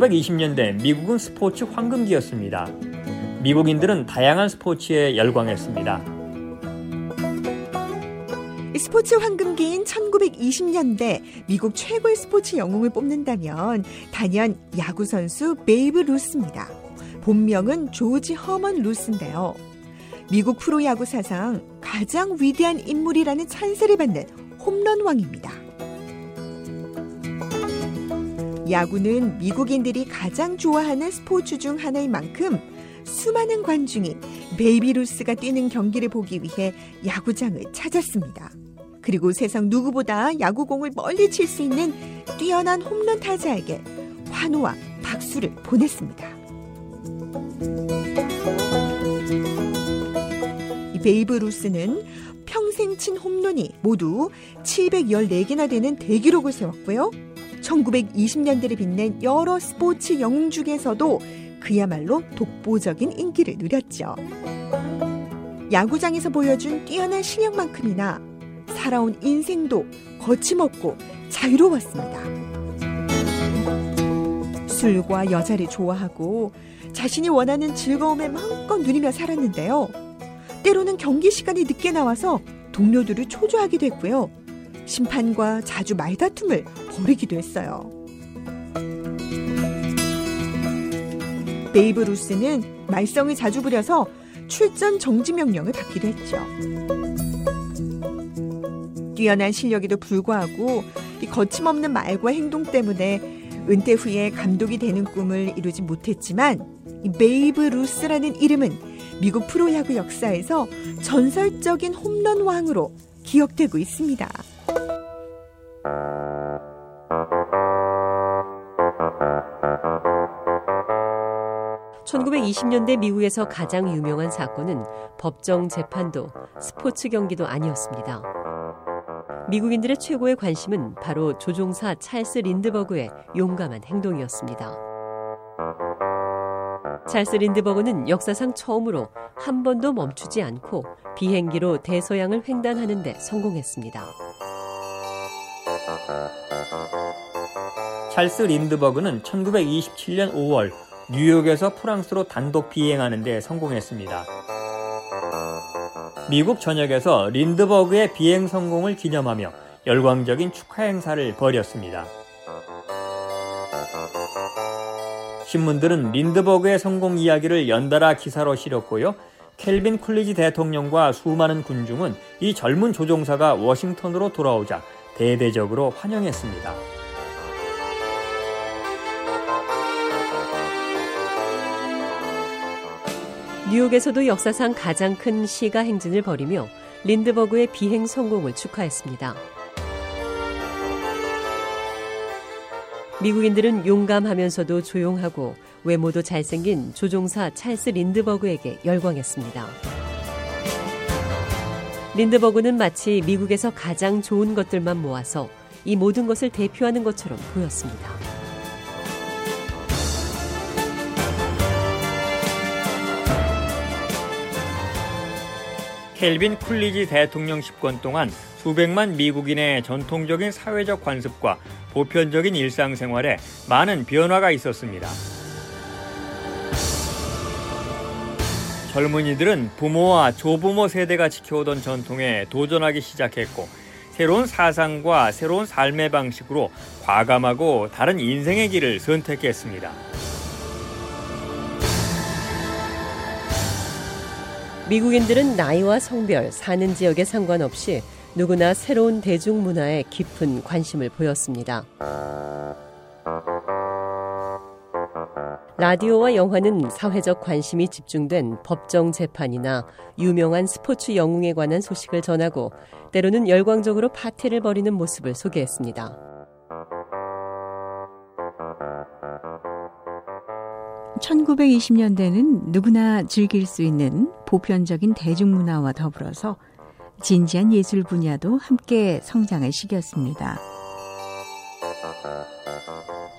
(1920년대) 미국은 스포츠 황금기였습니다. 미국인들은 다양한 스포츠에 열광했습니다. 스포츠 황금기인 1920년대 미국 최고의 스포츠 영웅을 뽑는다면 단연 야구 선수 베이브 루스입니다. 본명은 조지 허먼 루스인데요. 미국 프로야구 사상 가장 위대한 인물이라는 찬사를 받는 홈런왕입니다. 야구는 미국인들이 가장 좋아하는 스포츠 중 하나인 만큼 수많은 관중이 베이브 루스가 뛰는 경기를 보기 위해 야구장을 찾았습니다. 그리고 세상 누구보다 야구공을 멀리 칠 수 있는 뛰어난 홈런 타자에게 환호와 박수를 보냈습니다. 베이브 루스는 평생 친 홈런이 모두 714개나 되는 대기록을 세웠고요. 1920년대를 빛낸 여러 스포츠 영웅 중에서도 그야말로 독보적인 인기를 누렸죠. 야구장에서 보여준 뛰어난 실력만큼이나 살아온 인생도 거침없고 자유로웠습니다. 술과 여자를 좋아하고 자신이 원하는 즐거움에 마음껏 누리며 살았는데요. 때로는 경기 시간이 늦게 나와서 동료들을 초조하기도 했고요. 심판과 자주 말다툼을 벌이기도 했어요. 베이브 루스는 말썽을 자주 부려서 출전 정지 명령을 받기도 했죠. 뛰어난 실력에도 불구하고 이 거침없는 말과 행동 때문에 은퇴 후에 감독이 되는 꿈을 이루지 못했지만 이 베이브 루스라는 이름은 미국 프로야구 역사에서 전설적인 홈런 왕으로 기억되고 있습니다. 1920년대 미국에서 가장 유명한 사건은 법정 재판도 스포츠 경기도 아니었습니다. 미국인들의 최고의 관심은 바로 조종사 찰스 린드버그의 용감한 행동이었습니다. 찰스 린드버그는 역사상 처음으로 한 번도 멈추지 않고 비행기로 대서양을 횡단하는 데 성공했습니다. 찰스 린드버그는 1927년 5월 뉴욕에서 프랑스로 단독 비행하는 데 성공했습니다. 미국 전역에서 린드버그의 비행 성공을 기념하며 열광적인 축하 행사를 벌였습니다. 신문들은 린드버그의 성공 이야기를 연달아 기사로 실었고요. 켈빈 쿨리지 대통령과 수많은 군중은 이 젊은 조종사가 워싱턴으로 돌아오자 대대적으로 환영했습니다. 뉴욕에서도 역사상 가장 큰 시가 행진을 벌이며 린드버그의 비행 성공을 축하했습니다. 미국인들은 용감하면서도 조용하고 외모도 잘생긴 조종사 찰스 린드버그에게 열광했습니다. 린드버그는 마치 미국에서 가장 좋은 것들만 모아서 이 모든 것을 대표하는 것처럼 보였습니다. 켈빈 쿨리지 대통령 집권 동안 수백만 미국인의 전통적인 사회적 관습과 보편적인 일상생활에 많은 변화가 있었습니다. 젊은이들은 부모와 조부모 세대가 지켜오던 전통에 도전하기 시작했고 새로운 사상과 새로운 삶의 방식으로 과감하고 다른 인생의 길을 선택했습니다. 미국인들은 나이와 성별, 사는 지역에 상관없이 누구나 새로운 대중문화에 깊은 관심을 보였습니다. 라디오와 영화는 사회적 관심이 집중된 법정 재판이나 유명한 스포츠 영웅에 관한 소식을 전하고 때로는 열광적으로 파티를 벌이는 모습을 소개했습니다. 1920년대는 누구나 즐길 수 있는 보편적인 대중문화와 더불어서 진지한 예술 분야도 함께 성장할 시기였습니다.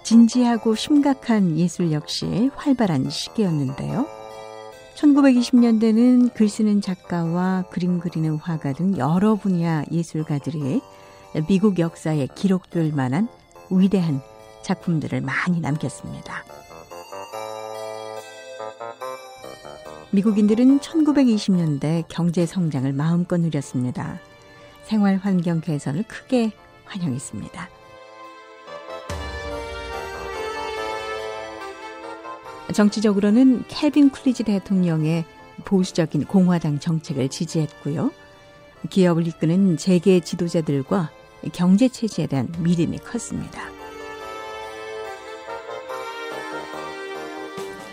진지하고 심각한 예술 역시 활발한 시기였는데요. 1920년대는 글 쓰는 작가와 그림 그리는 화가 등 여러 분야 예술가들이 미국 역사에 기록될 만한 위대한 작품들을 많이 남겼습니다. 미국인들은 1920년대 경제 성장을 마음껏 누렸습니다. 생활 환경 개선을 크게 환영했습니다. 정치적으로는 켈빈 쿨리지 대통령의 보수적인 공화당 정책을 지지했고요. 기업을 이끄는 재계 지도자들과 경제 체제에 대한 믿음이 컸습니다.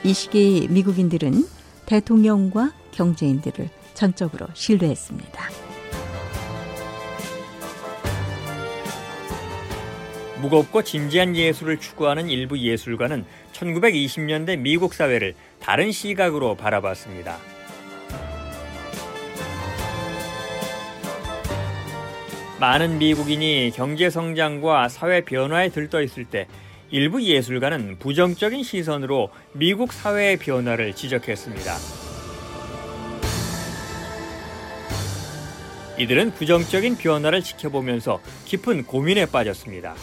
이 시기 미국인들은 대통령과 경제인들을 전적으로 신뢰했습니다. 무겁고 진지한 예술을 추구하는 일부 예술가는 1920년대 미국 사회를 다른 시각으로 바라봤습니다. 많은 미국인이 경제 성장과 사회 변화에 들떠 있을 때 일부 예술가는 부정적인 시선으로 미국 사회의 변화를 지적했습니다. 이들은 부정적인 변화를 지켜보면서 깊은 고민에 빠졌습니다.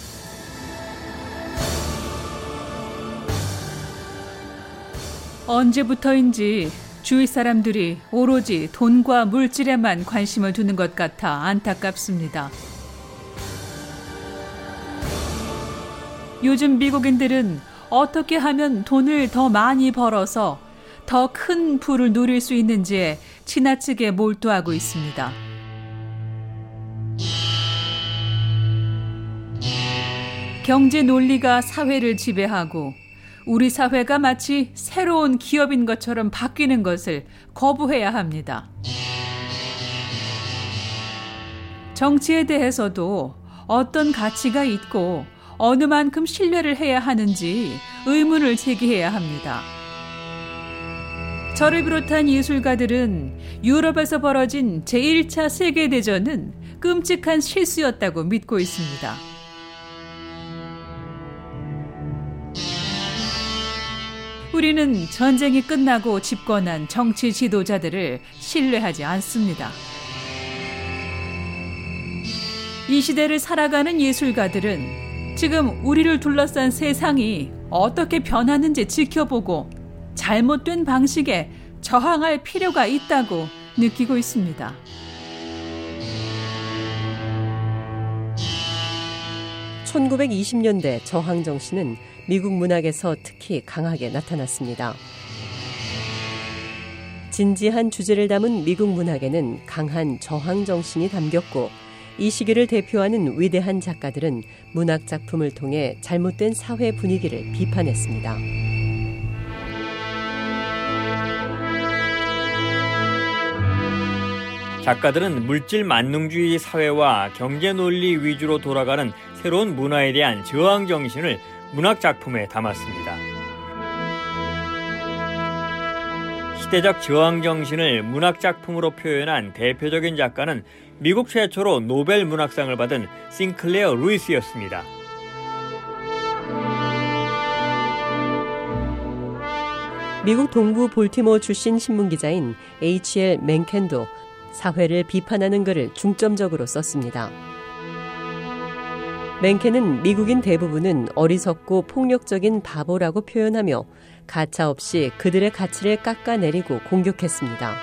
언제부터인지 주위 사람들이 오로지 돈과 물질에만 관심을 두는 것 같아 안타깝습니다. 요즘 미국인들은 어떻게 하면 돈을 더 많이 벌어서 더 큰 부를 누릴 수 있는지에 지나치게 몰두하고 있습니다. 경제 논리가 사회를 지배하고 우리 사회가 마치 새로운 기업인 것처럼 바뀌는 것을 거부해야 합니다. 정치에 대해서도 어떤 가치가 있고 어느 만큼 신뢰를 해야 하는지 의문을 제기해야 합니다. 저를 비롯한 예술가들은 유럽에서 벌어진 제1차 세계대전은 끔찍한 실수였다고 믿고 있습니다. 우리는 전쟁이 끝나고 집권한 정치 지도자들을 신뢰하지 않습니다. 이 시대를 살아가는 예술가들은 지금 우리를 둘러싼 세상이 어떻게 변하는지 지켜보고 잘못된 방식에 저항할 필요가 있다고 느끼고 있습니다. (1920년대) 저항 정신은 미국 문학에서 특히 강하게 나타났습니다. 진지한 주제를 담은 미국 문학에는 강한 저항 정신이 담겼고 이 시기를 대표하는 위대한 작가들은 문학 작품을 통해 잘못된 사회 분위기를 비판했습니다. 작가들은 물질 만능주의 사회와 경제 논리 위주로 돌아가는 새로운 문화에 대한 저항 정신을 문학 작품에 담았습니다. 시대적 저항 정신을 문학 작품으로 표현한 대표적인 작가는 미국 최초로 노벨 문학상을 받은 싱클레어 루이스였습니다. 미국 동부 볼티모 출신 신문 기자인 H.L. 맨켄도 사회를 비판하는 글을 중점적으로 썼습니다. 맨켄은 미국인 대부분은 어리석고 폭력적인 바보라고 표현하며 가차 없이 그들의 가치를 깎아내리고 공격했습니다.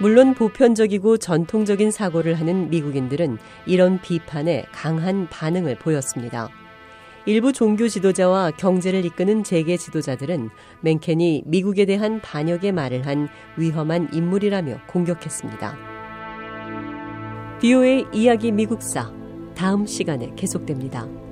물론 보편적이고 전통적인 사고를 하는 미국인들은 이런 비판에 강한 반응을 보였습니다. 일부 종교 지도자와 경제를 이끄는 재계 지도자들은 맨켄이 미국에 대한 반역의 말을 한 위험한 인물이라며 공격했습니다. 비오의 이야기 미국사 다음 시간에 계속됩니다.